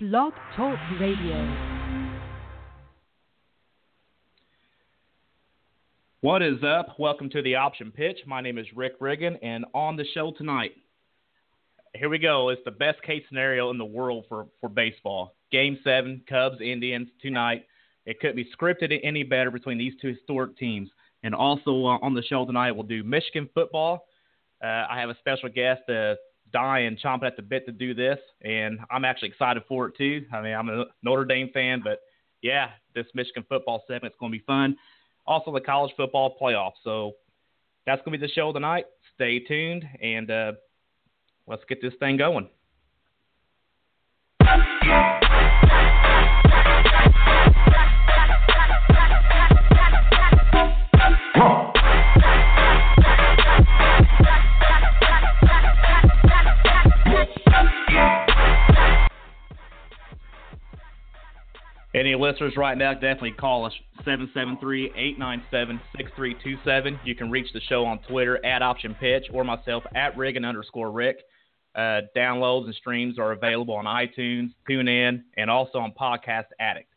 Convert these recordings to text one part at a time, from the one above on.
Blog Talk Radio. What is up? Welcome to the Option Pitch. My name is Rick Riggin, and on the show tonight, here we go. It's the best case scenario in the world for, for baseball. Game seven, Cubs Indians tonight. It couldn't be scripted any better between these two historic teams. And also uh, on the show tonight, we'll do Michigan football. Uh, I have a special guest, uh, dying, chomping at the bit to do this, and I'm actually excited for it too. I mean, I'm a Notre Dame fan, but yeah, this Michigan football segment is going to be fun. Also, the college football playoff. So that's going to be the show tonight. Stay tuned, and uh, let's get this thing going. Listeners right now, definitely call us 773-897-6327. You can reach the show on Twitter at Option Pitch or myself at Riggin underscore Rick. Uh, downloads and streams are available on iTunes, TuneIn, and also on Podcast Addict.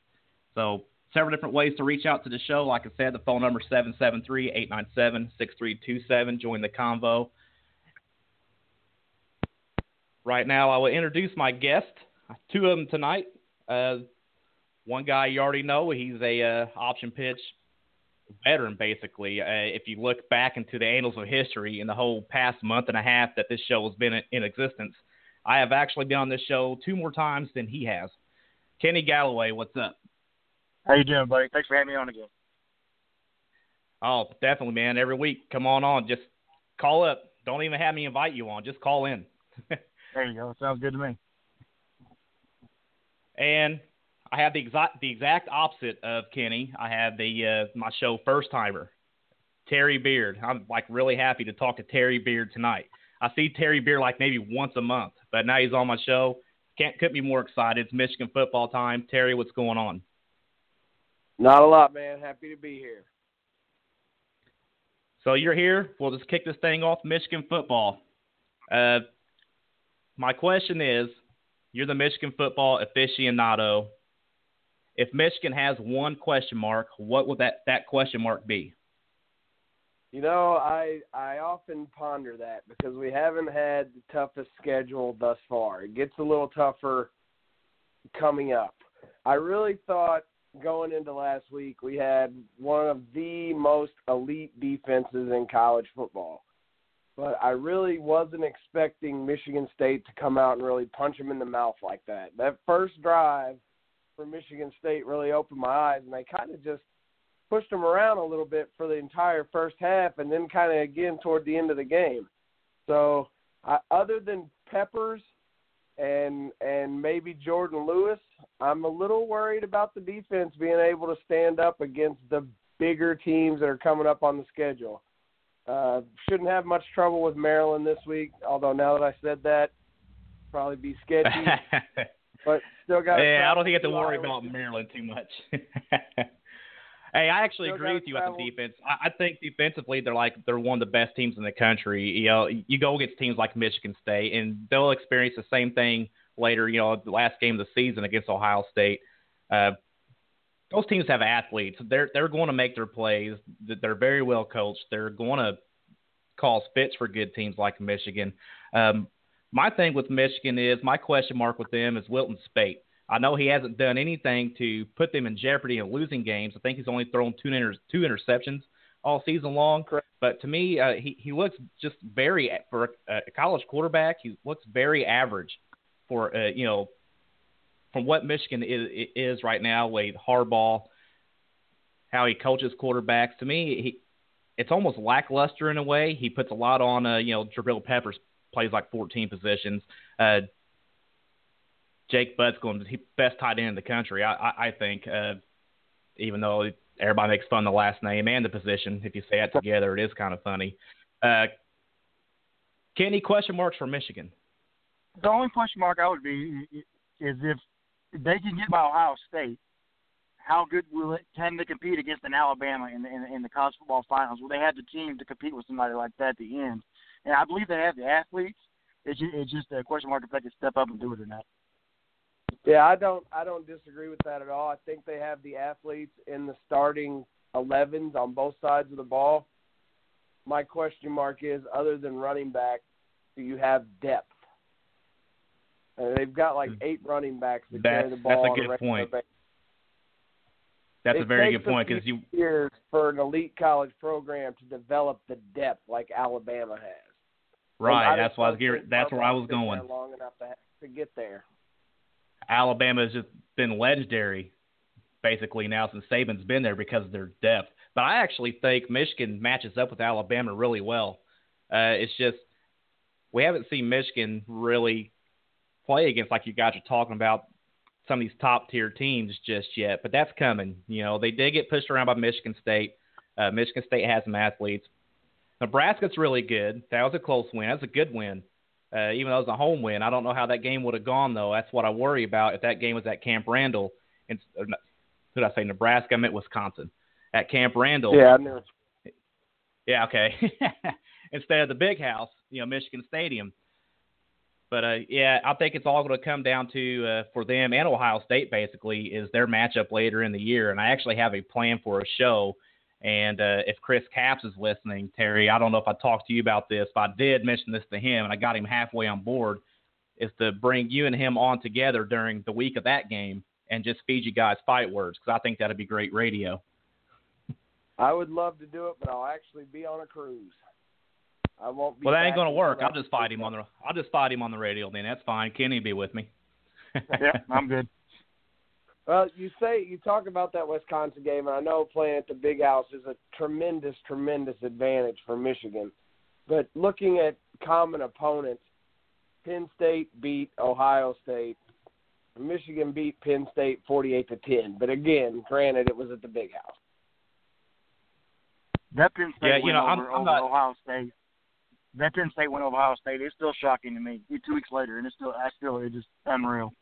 So several different ways to reach out to the show. Like I said, the phone number 773-897-6327. Join the convo. Right now, I will introduce my guest. Two of them tonight. Uh, one guy you already know, he's a uh, option pitch veteran, basically. Uh, if you look back into the annals of history in the whole past month and a half that this show has been in existence, I have actually been on this show two more times than he has. Kenny Galloway, what's up? How you doing, buddy? Thanks for having me on again. Oh, definitely, man. Every week, come on on. Just call up. Don't even have me invite you on. Just call in. there you go. Sounds good to me. And I have the exact the exact opposite of Kenny. I have the uh, my show first timer, Terry Beard. I'm like really happy to talk to Terry Beard tonight. I see Terry Beard like maybe once a month, but now he's on my show. Can't couldn't be more excited. It's Michigan football time. Terry, what's going on? Not a lot, man. Happy to be here. So you're here. We'll just kick this thing off. Michigan football. Uh, my question is, you're the Michigan football aficionado if Michigan has one question mark, what would that, that question mark be? You know, I I often ponder that because we haven't had the toughest schedule thus far. It gets a little tougher coming up. I really thought going into last week we had one of the most elite defenses in college football. But I really wasn't expecting Michigan State to come out and really punch them in the mouth like that. That first drive – for Michigan State really opened my eyes, and they kind of just pushed them around a little bit for the entire first half, and then kind of again toward the end of the game. So, I, other than Peppers and and maybe Jourdan Lewis, I'm a little worried about the defense being able to stand up against the bigger teams that are coming up on the schedule. Uh, shouldn't have much trouble with Maryland this week, although now that I said that, probably be sketchy. but still got. Hey, I don't think you have to worry about Maryland too much. hey, I actually still agree with you travel. about the defense. I, I think defensively they're like they're one of the best teams in the country. You know, you go against teams like Michigan State, and they'll experience the same thing later. You know, the last game of the season against Ohio State. Uh, those teams have athletes. They're they're going to make their plays. They're very well coached. They're going to cause fits for good teams like Michigan. Um, my thing with Michigan is my question mark with them is Wilton Speight. I know he hasn't done anything to put them in jeopardy of losing games. I think he's only thrown two inter- two interceptions all season long. Correct. But to me, uh, he he looks just very for a, a college quarterback. He looks very average for uh, you know from what Michigan is, is right now with Harbaugh, how he coaches quarterbacks. To me, he it's almost lackluster in a way. He puts a lot on uh, you know Jabril Peppers plays like 14 positions. Uh, Jake Butt's going to be best tight end in the country, I, I, I think. Uh, even though everybody makes fun of the last name and the position, if you say it together, it is kind of funny. Uh, Kenny, question marks for Michigan? The only question mark I would be is if they can get by Ohio State, how good will it can they compete against an Alabama in the, in, in the college football finals? Will they have the team to compete with somebody like that at the end? And I believe they have the athletes. It's just, it's just a question mark if they can step up and do it or not. Yeah, I don't I don't disagree with that at all. I think they have the athletes in the starting 11s on both sides of the ball. My question mark is other than running back, do you have depth? And they've got like hmm. eight running backs that That's- carry the ball. that's a on good regular point. basis. That's It a very takes good point because you years for an elite college program to develop the depth like Alabama has. Right. That's why I was gear, that's where I was Harbaugh's been there going. Long enough to, to get there. Alabama has just been legendary, basically now since Saban's been there because of their depth. But I actually think Michigan matches up with Alabama really well. Uh, it's just we haven't seen Michigan really play against like you guys are talking about some of these top tier teams just yet. But that's coming. You know, they did get pushed around by Michigan State. Uh, Michigan State has some athletes. Nebraska's really good. That was a close win. That's a good win. Uh, even though it was a home win, I don't know how that game would have gone though. That's what I worry about if that game was at Camp Randall. And who did I say? Nebraska. I meant Wisconsin. At Camp Randall. Yeah, I knew. Yeah, okay. Instead of the big house, you know, Michigan Stadium. But uh, yeah, I think it's all going to come down to uh, for them and Ohio State basically is their matchup later in the year. And I actually have a plan for a show. And uh, if Chris Caps is listening, Terry, I don't know if I talked to you about this, but I did mention this to him, and I got him halfway on board. Is to bring you and him on together during the week of that game and just feed you guys fight words because I think that'd be great radio. I would love to do it, but I'll actually be on a cruise. I won't be. Well, that ain't gonna work. I'll just fight him on the. I'll just fight him on the radio. Then that's fine. Kenny will be with me. yeah, I'm good. Well, you say you talk about that Wisconsin game, and I know playing at the Big House is a tremendous, tremendous advantage for Michigan. But looking at common opponents, Penn State beat Ohio State. Michigan beat Penn State forty-eight to ten. But again, granted, it was at the Big House. That Penn State Yeah, you went know, I'm- over, I'm over not- Ohio State. That Penn State went over Ohio State. It's still shocking to me. Two weeks later, and it's still, I still, it's just unreal.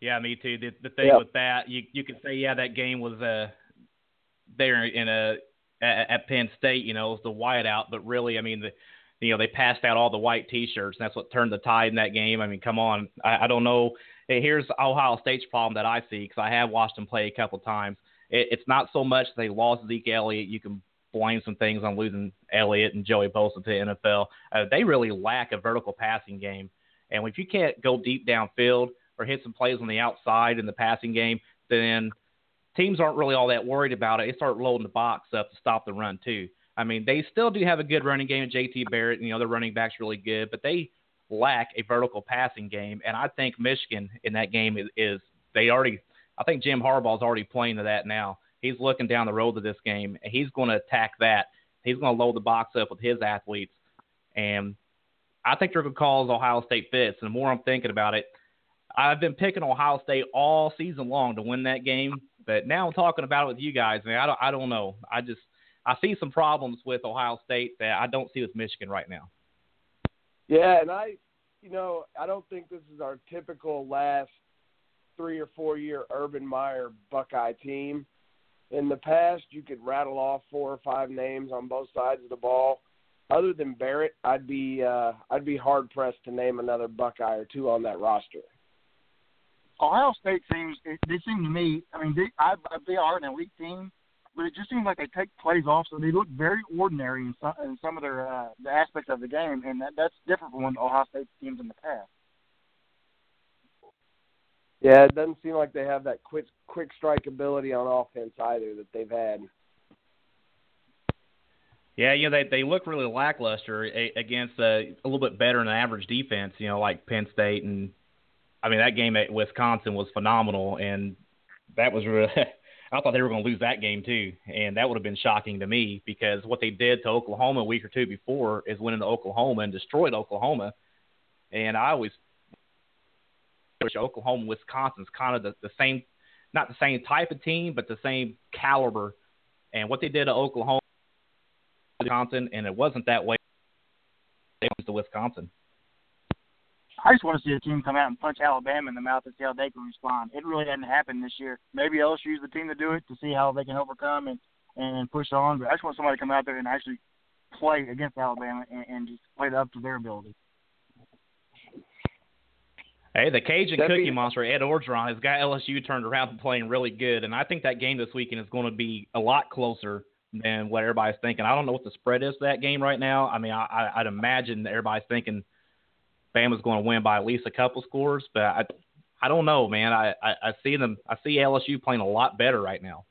Yeah, me too. The, the thing Yeah. with that, you you could say, yeah, that game was uh there in a at, at Penn State, you know, it was the whiteout, but really, I mean, the you know they passed out all the white T-shirts, and that's what turned the tide in that game. I mean, come on, I, I don't know. Here's Ohio State's problem that I see because I have watched them play a couple times. It, it's not so much they lost Zeke Elliott. You can blame some things on losing Elliott and Joey Bosa to the NFL. Uh, they really lack a vertical passing game, and if you can't go deep downfield or hit some plays on the outside in the passing game, then teams aren't really all that worried about it. They start loading the box up to stop the run too. I mean, they still do have a good running game. At JT Barrett, you know, their running back's really good, but they lack a vertical passing game. And I think Michigan in that game is, is they already. I think Jim Harbaugh's already playing to that now. He's looking down the road to this game, and he's going to attack that. He's going to load the box up with his athletes, and I think they're going to cause Ohio State fits. And the more I'm thinking about it, I've been picking Ohio State all season long to win that game, but now I'm talking about it with you guys, man. I don't, I don't know. I just I see some problems with Ohio State that I don't see with Michigan right now. Yeah, and I, you know, I don't think this is our typical last three or four year Urban Meyer Buckeye team. In the past, you could rattle off four or five names on both sides of the ball. Other than Barrett, I'd be uh, I'd be hard pressed to name another Buckeye or two on that roster. Ohio State seems they seem to me. I mean, they I, they are an elite team, but it just seems like they take plays off, so they look very ordinary in some in some of their uh, the aspects of the game, and that that's different from Ohio State teams in the past. Yeah, it doesn't seem like they have that quick quick strike ability on offense either that they've had. Yeah, you know they they look really lackluster a, against a, a little bit better than average defense. You know, like Penn State and I mean that game at Wisconsin was phenomenal, and that was really. I thought they were going to lose that game too, and that would have been shocking to me because what they did to Oklahoma a week or two before is went into Oklahoma and destroyed Oklahoma, and I always wish Oklahoma Wisconsin's kind of the, the same, not the same type of team, but the same caliber, and what they did to Oklahoma Wisconsin, and it wasn't that way. It was to Wisconsin. I just want to see a team come out and punch Alabama in the mouth and see how they can respond. It really hasn't happened this year. Maybe LSU's the team to do it to see how they can overcome and and push on. But I just want somebody to come out there and actually play against Alabama and, and just play it up to their ability. Hey, the Cajun That'd Cookie be- Monster, Ed Orgeron, has got LSU turned around and playing really good, and I think that game this weekend is going to be a lot closer than what everybody's thinking. I don't know what the spread is for that game right now. I mean, I, I, I'd imagine that everybody's thinking Bama's going to win by at least a couple scores, but I, I don't know, man. I, I, I see them. I see LSU playing a lot better right now.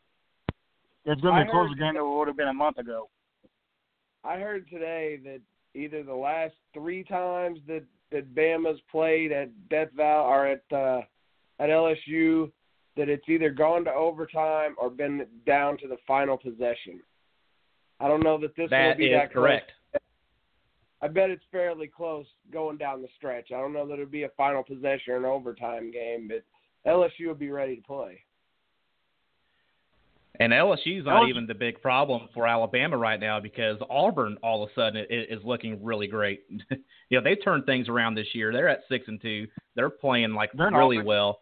It's going to be a closer game than it would have been a month ago. I heard today that either the last three times that that Bama's played at Death Valley or at uh, at LSU, that it's either gone to overtime or been down to the final possession. I don't know that this That will be is that close. Correct. I bet it's fairly close going down the stretch. I don't know that it'll be a final possession or an overtime game, but LSU will be ready to play. And LSU's not LSU even the big problem for Alabama right now because Auburn all of a sudden is, is looking really great. you know, they turned things around this year. They're at six and two. They're playing like They're really offensive- well.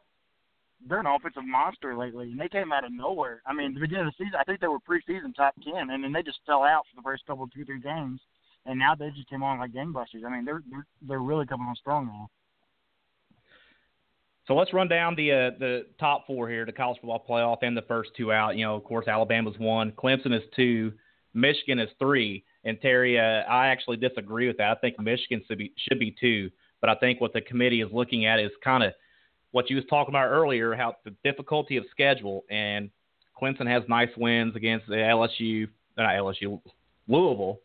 They're an offensive monster lately, and they came out of nowhere. I mean, the beginning of the season, I think they were preseason top ten, and then they just fell out for the first couple, two, three games, and now they just came on like gangbusters. I mean, they're they're they're really coming on strong now. So let's run down the uh, the top four here, the college football playoff, and the first two out. You know, of course, Alabama's one, Clemson is two, Michigan is three, and Terry, uh, I actually disagree with that. I think Michigan should be should be two, but I think what the committee is looking at is kind of what you was talking about earlier, how the difficulty of schedule, and Clemson has nice wins against the LSU, not LSU, Louisville,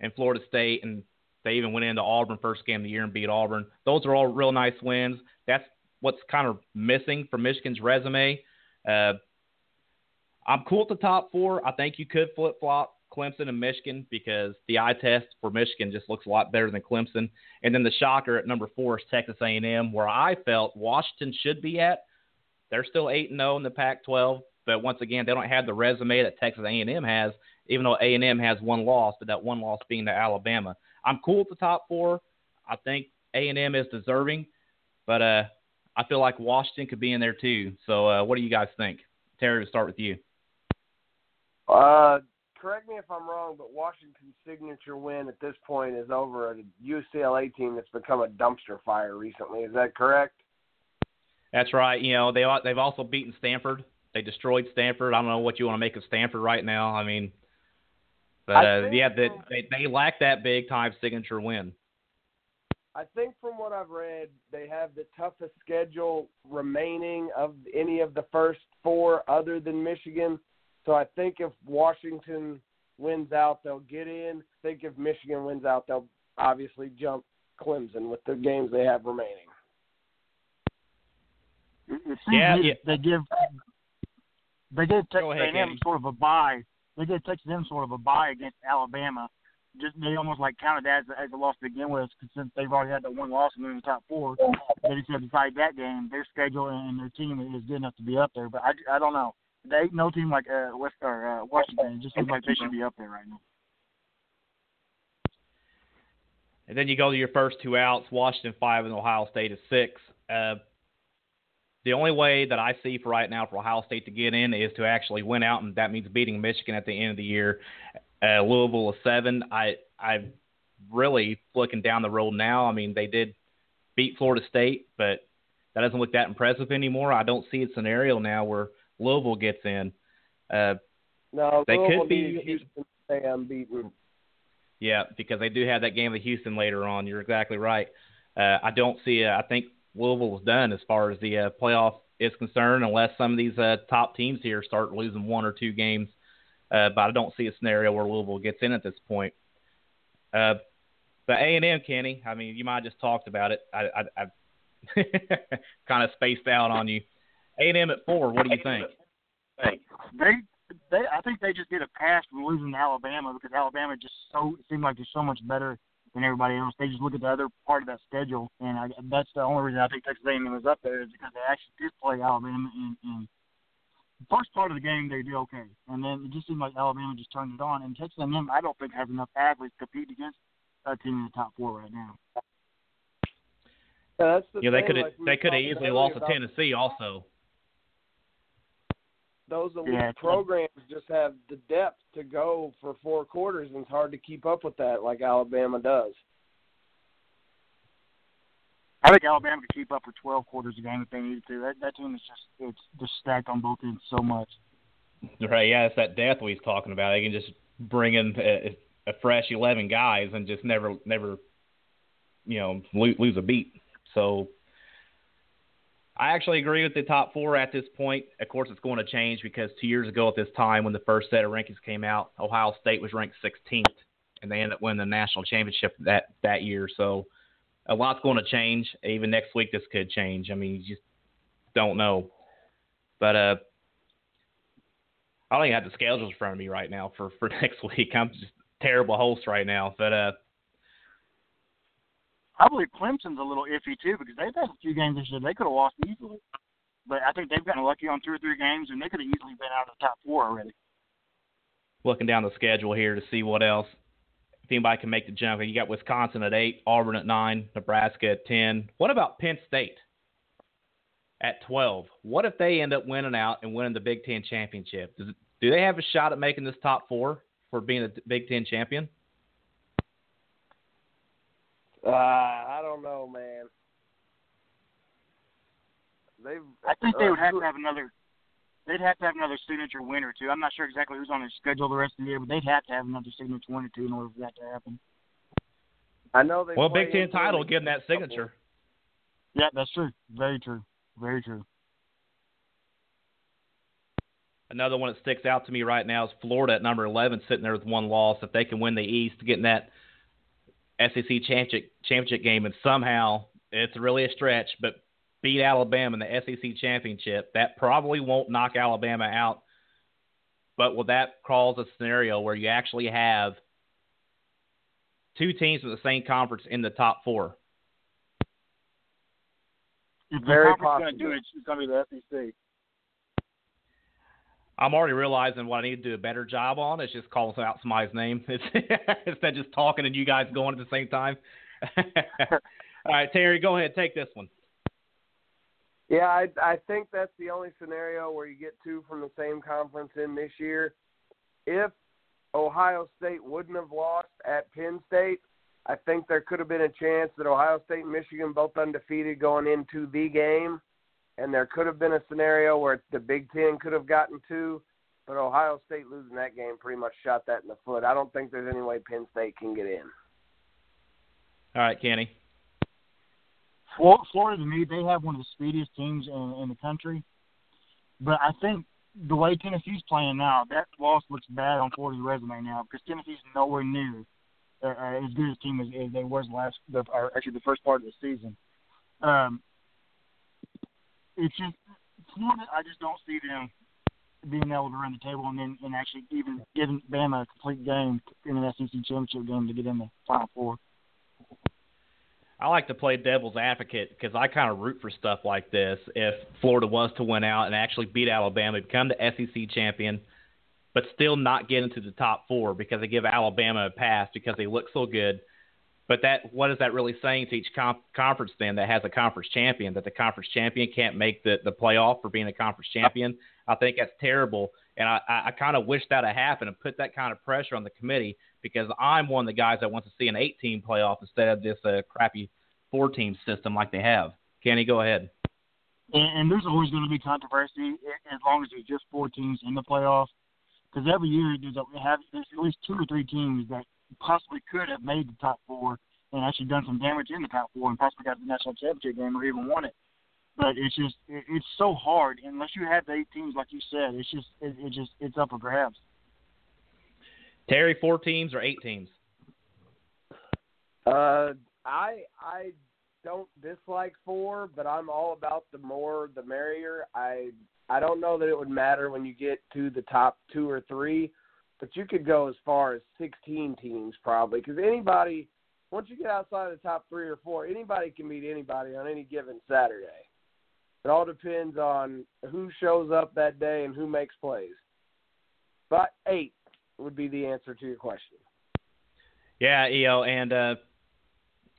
and Florida State, and they even went into Auburn first game of the year and beat Auburn. Those are all real nice wins. That's what's kind of missing from Michigan's resume. Uh, I'm cool at the top four. I think you could flip flop Clemson and Michigan because the eye test for Michigan just looks a lot better than Clemson. And then the shocker at number four is Texas A&M, where I felt Washington should be at. They're still eight and zero in the Pac-12, but once again, they don't have the resume that Texas A&M has. Even though A&M has one loss, but that one loss being to Alabama. I'm cool at the top four. I think A&M is deserving, but uh, I feel like Washington could be in there too. So, uh, what do you guys think? Terry, we'll start with you. Uh, correct me if I'm wrong, but Washington's signature win at this point is over a UCLA team that's become a dumpster fire recently. Is that correct? That's right. You know, they they've also beaten Stanford. They destroyed Stanford. I don't know what you want to make of Stanford right now. I mean, but uh, yeah, they, they they lack that big time signature win. I think from what I've read, they have the toughest schedule remaining of any of the first four other than Michigan. So I think if Washington wins out, they'll get in. I think if Michigan wins out, they'll obviously jump Clemson with the games they have remaining. It, it Yeah, to yeah. they give they gave Texas Go ahead, A&M sort of a bye. They gave Texas A&M sort of a bye against Alabama. Just they almost like counted that as, a- as a loss to begin with, 'cause since they've already had that one loss and they're in the top four. They just said besides that game, their schedule and their team is good enough to be up there. But I, I don't know. They no team like uh, West or uh, Washington. It just seems like they should be up there right now. And then you go to your first two outs, Washington five and Ohio State is six. Uh, the only way that I see for right now for Ohio State to get in is to actually win out, and that means beating Michigan at the end of the year. Uh, Louisville is seven. I I really looking down the road now. I mean, they did beat Florida State, but that doesn't look that impressive anymore. I don't see a scenario now where Louisville gets in. Uh, No, They Louisville could be- Houston to stay unbeaten. Yeah, because they do have that game with Houston later on. You're exactly right. Uh, I don't see. Uh, I think Louisville's done as far as the uh, playoff is concerned, unless some of these uh, top teams here start losing one or two games. Uh, but I don't see a scenario where Louisville gets in at this point. Uh, but A and M, Kenny. I mean, you might have just talked about it. I, I, I kind of spaced out on you. A and M at four. What do you think? They, they, I think they just get a pass from losing to Alabama because Alabama just so seemed like they're so much better than everybody else. They just look at the other part of that schedule, and I, that's the only reason I think Texas A&M was up there is because they actually did play Alabama in, in the first part of the game. They did okay, and then it just seemed like Alabama just turned it on. And Texas A&M, I don't think has enough athletes to compete against a team in the top four right now. Yeah, that's the Yeah, they thing, could have like they could have easily lost to Tennessee also. Those elite Yeah, programs just have the depth to go for four quarters, and it's hard to keep up with that like Alabama does. I think Alabama could keep up for 12 quarters a game if they needed to. That that team is just it's just stacked on both ends so much. Right, yeah, it's that depth he's talking about. They can just bring in a, a fresh 11 guys and just never, never, you know, lose, lose a beat. So I actually agree with the top four at this point. Of course, it's going to change because two years ago at this time, when the first set of rankings came out, Ohio State was ranked 16th, and they ended up winning the national championship that that year. So a lot's going to change. Even next week, this could change. I mean, you just don't know. But uh, I don't even have the schedules in front of me right now for for next week. I'm just terrible host right now. But uh, I believe Clemson's a little iffy too because they've had a few games this year they could have lost easily, but I think they've gotten lucky on two or three games and they could have easily been out of the top four already. Looking down the schedule here to see what else. If anybody can make the jump, you got Wisconsin at eight, Auburn at nine, Nebraska at ten. What about Penn State at twelve? What if they end up winning out and winning the Big Ten championship? Does do they have a shot at making this top four for being a Big Ten champion? Uh, I don't know, man. They've. I think they uh, would have to have another. They'd have to have another signature win or two. I'm not sure exactly who's on their schedule the rest of the year, but they'd have to have another signature win or two in order for that to happen. I know they. Well, Big Ten title, Philly give them that couple- signature. Yeah, that's true. Very true. Very true. Another one that sticks out to me right now is Florida at number 11, sitting there with one loss. If they can win the East, getting that SEC championship championship game, and somehow it's really a stretch, but beat Alabama in the SEC championship, that probably won't knock Alabama out. But will that cause a scenario where you actually have two teams from the same conference in the top four? If Very conference going to do possible. it, it's going to be the SEC. I'm already realizing what I need to do a better job on is just calling out somebody's name instead of just talking and you guys going at the same time. All right, Terry, go ahead, take this one. Yeah, I I think that's the only scenario where you get two from the same conference in this year. If Ohio State wouldn't have lost at Penn State, I think there could have been a chance that Ohio State and Michigan both undefeated going into the game, and there could have been a scenario where the Big Ten could have gotten two, but Ohio State losing that game pretty much shot that in the foot. I don't think there's any way Penn State can get in. All right, Kenny. Florida, to me, they have one of the speediest teams in, in the country. But I think the way Tennessee's playing now, that loss looks bad on Florida's resume now because Tennessee's nowhere near uh, uh, as good a team as, as they was last, the, or actually the first part of the season. Um, it's just Florida. I just don't see them being able to run the table and then and actually even giving Bama a complete game in an SEC championship game to get in the Final Four. I like to play devil's advocate because I kind of root for stuff like this. If Florida was to win out and actually beat Alabama, become the SEC champion, but still not get into the top four because they give Alabama a pass because they look so good. But that what is that really saying to each com- conference then that has a conference champion that the conference champion can't make the the playoff for being a conference champion? I think that's terrible, and I I, I kind of wish that had happened and put that kind of pressure on the committee because I'm one of the guys that wants to see an 18 playoff instead of this uh, crappy four team system like they have. Kenny, go ahead. And, and there's always going to be controversy as long as there's just four teams in the playoffs. Because every year there's, a, have, there's at least two or three teams that possibly could have made the top four and actually done some damage in the top four and possibly got the national championship game or even won it. But it's just it, it's so hard unless you have the eight teams like you said. It's just it, it just it's up for grabs. Terry, four teams or eight teams? Uh, I I don't dislike four, but I'm all about the more the merrier. I I don't know that it would matter when you get to the top two or three, but you could go as far as 16 teams probably because anybody once you get outside of the top three or four, anybody can beat anybody on any given Saturday. It all depends on who shows up that day and who makes plays. But eight would be the answer to your question. Yeah, EO, and uh,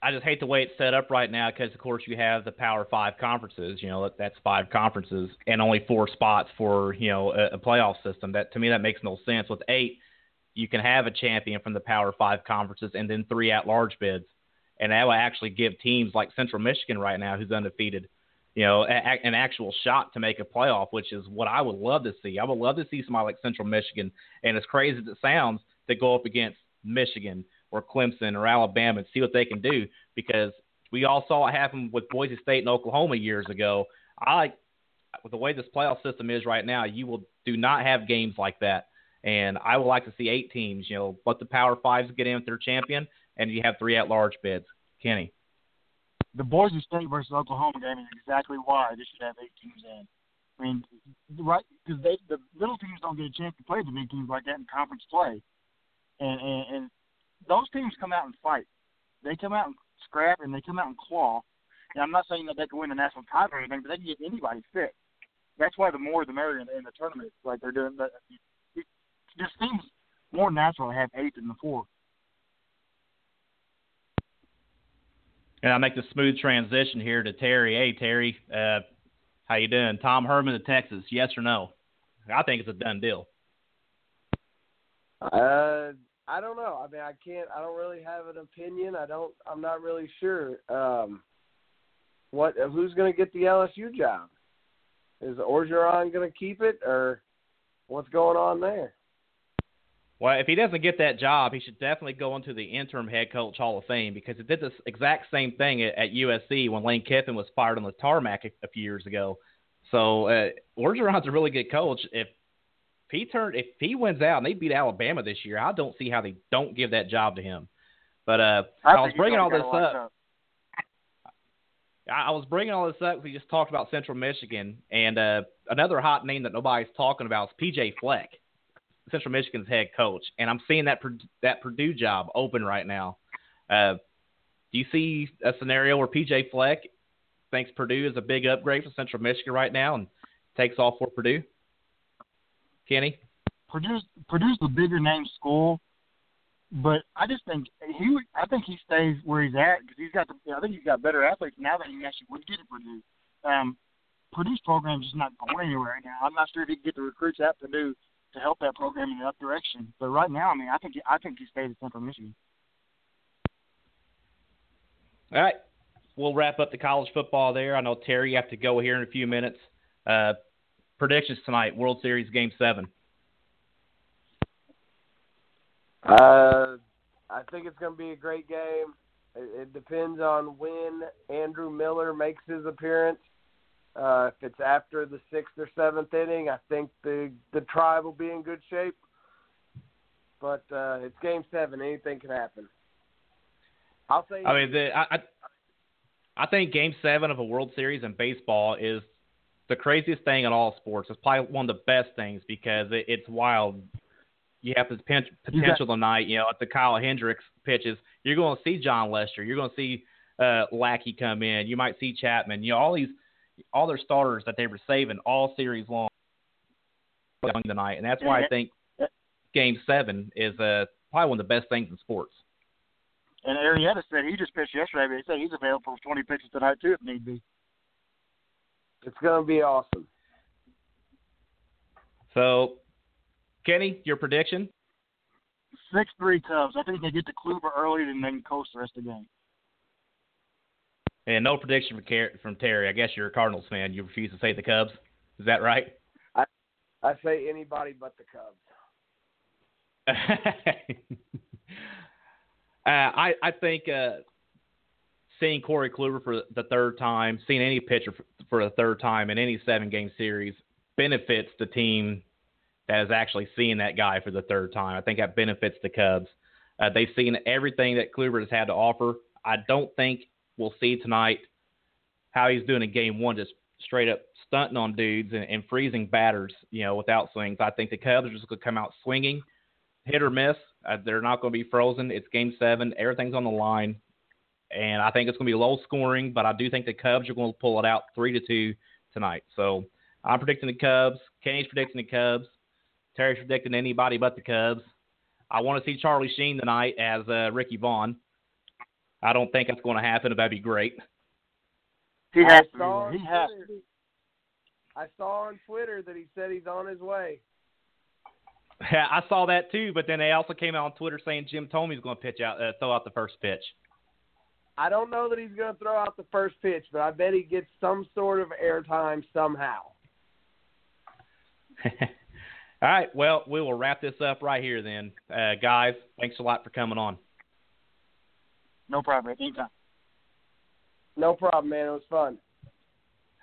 I just hate the way it's set up right now because, of course, you have the Power Five conferences. You know, that, that's five conferences and only four spots for you know a, a playoff system. That to me that makes no sense. With eight, you can have a champion from the Power Five conferences and then three at-large bids. and that will actually give teams like Central Michigan right now, who's undefeated, you know, a, a, an actual shot to make a playoff, which is what I would love to see. I would love to see somebody like Central Michigan, and as crazy as it sounds, to go up against Michigan or Clemson or Alabama and see what they can do because we all saw it happen with Boise State and Oklahoma years ago. I like the way this playoff system is right now, you will do not have games like that. And I would like to see eight teams, you know, let the Power Fives get in with their champion, and you have three at large bids. Kenny. The Boise State versus Oklahoma game is exactly why they should have eight teams in. I mean, right? Because they the little teams don't get a chance to play the big teams like that in conference play, and and, and those teams come out and fight. They come out and scrap, and they come out and claw. And I'm not saying that they can win the national title or anything, but they can get anybody fit. That's why the more the merrier in, in the tournament, like they're doing. But it just seems more natural to have eight than the four. And I make the smooth transition here to Terry. Hey, Terry, uh, how you doing? Tom Herman of Texas, yes or no? I think it's a done deal. Uh, I don't know. I mean, I can't. I don't really have an opinion. I don't. I'm not really sure. Um, what? Who's going to get the LSU job? Is Orgeron going to keep it, or what's going on there? Well, if he doesn't get that job, he should definitely go into the interim head coach Hall of Fame because it did this exact same thing at, at USC when Lane Kiffin was fired on the tarmac a, a few years ago. So uh, Orgeron's a really good coach. If he turned if he wins out and they beat Alabama this year, I don't see how they don't give that job to him. But uh, I, I was bringing all this up. I was bringing all this up. We just talked about Central Michigan, and uh, another hot name that nobody's talking about is PJ Fleck, Central Michigan's head coach, and I'm seeing that that Purdue job open right now. Uh, do you see a scenario where PJ Fleck thinks Purdue is a big upgrade for Central Michigan right now and takes off for Purdue? Kenny? Purdue's Purdue's the bigger name school, but I just think he would. I think he stays where he's at because he's got. The, I think he's got better athletes now that he actually would get at Purdue. Um, Purdue's program is just not going anywhere right now. I'm not sure if he can get the recruits at Purdue to help that program in that direction. But right now, I mean, I think I think he stays at Central Michigan. All right, we'll wrap up the college football there. I know Terry, you have to go here in a few minutes. Uh, predictions tonight, World Series Game Seven. Uh, I think it's going to be a great game. It, it depends on when Andrew Miller makes his appearance. Uh, if it's after the sixth or seventh inning, I think the the tribe will be in good shape. But uh, it's Game Seven; anything can happen. I'll say. I mean, the, I I think Game Seven of a World Series in baseball is the craziest thing in all sports. It's probably one of the best things because it, it's wild. You have the potential tonight. You know, at the Kyle Hendricks pitches, you're going to see Jon Lester. You're going to see uh, Lackey come in. You might see Chapman. You know, all these, all their starters that they were saving all series long tonight, and that's why I think Game Seven is uh, probably one of the best things in sports. And Arrieta said he just pitched yesterday, but he said he's available for 20 pitches tonight too if need be. It's going to be awesome. So, Kenny, your prediction? Six three Cubs. I think they get to Kluber early and then coast the rest of the game. And no prediction from from Terry. I guess you're a Cardinals fan. You refuse to say the Cubs. Is that right? I I say anybody but the Cubs. uh, I I think uh, seeing Corey Kluber for the third time, seeing any pitcher for the third time in any seven game series benefits the team that is actually seeing that guy for the third time. I think that benefits the Cubs. Uh, they've seen everything that Kluber has had to offer. I don't think we'll see tonight how he's doing in game one, just straight up stunting on dudes and, and freezing batters, you know, without swings. I think the Cubs are just going to come out swinging, hit or miss. Uh, they're not going to be frozen. It's game seven. Everything's on the line and I think it's going to be low scoring, but I do think the Cubs are going to pull it out three to two tonight. So I'm predicting the Cubs. Kenny's predicting the Cubs. Terry's predicting anybody but the Cubs. I want to see Charlie Sheen tonight as uh, Ricky Vaughn. I don't think that's going to happen, but that'd be great. He has to. He has to. I saw on Twitter that he said he's on his way. Yeah, I saw that too, but then they also came out on Twitter saying Jim Thome's going to pitch out, uh, throw out the first pitch. I don't know that he's going to throw out the first pitch, but I bet he gets some sort of airtime somehow. All right. Well, we will wrap this up right here then. Uh, guys, thanks a lot for coming on. No problem. Anytime. No problem, man. It was fun.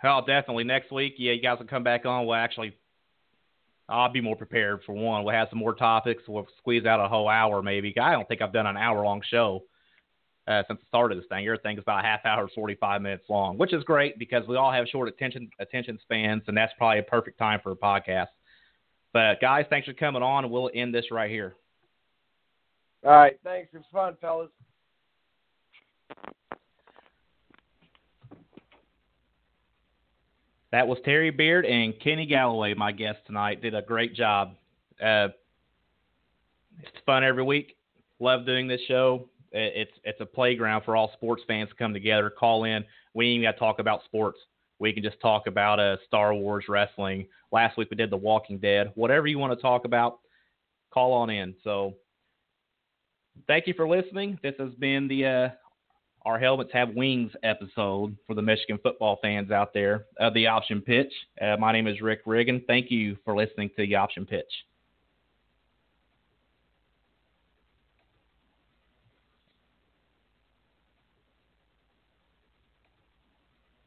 Oh, definitely. Next week, yeah, you guys will come back on. We'll actually, I'll be more prepared for one. We'll have some more topics. We'll squeeze out a whole hour maybe. I don't think I've done an hour long show uh, since the start of this thing. Everything's about a half hour, 45 minutes long, which is great because we all have short attention attention spans, and that's probably a perfect time for a podcast. But guys, thanks for coming on, and we'll end this right here. All right, thanks. It was fun, fellas. That was Terry Beard and Kenny Galloway, my guest tonight. Did a great job. Uh, it's fun every week. Love doing this show. It's it's a playground for all sports fans to come together, call in. We ain't even got to talk about sports. We can just talk about uh, Star Wars wrestling. Last week we did The Walking Dead. Whatever you want to talk about, call on in. So thank you for listening. This has been the uh, Our Helmets Have Wings episode for the Michigan football fans out there of the Option Pitch. Uh, my name is Rick Riggin. Thank you for listening to the Option Pitch.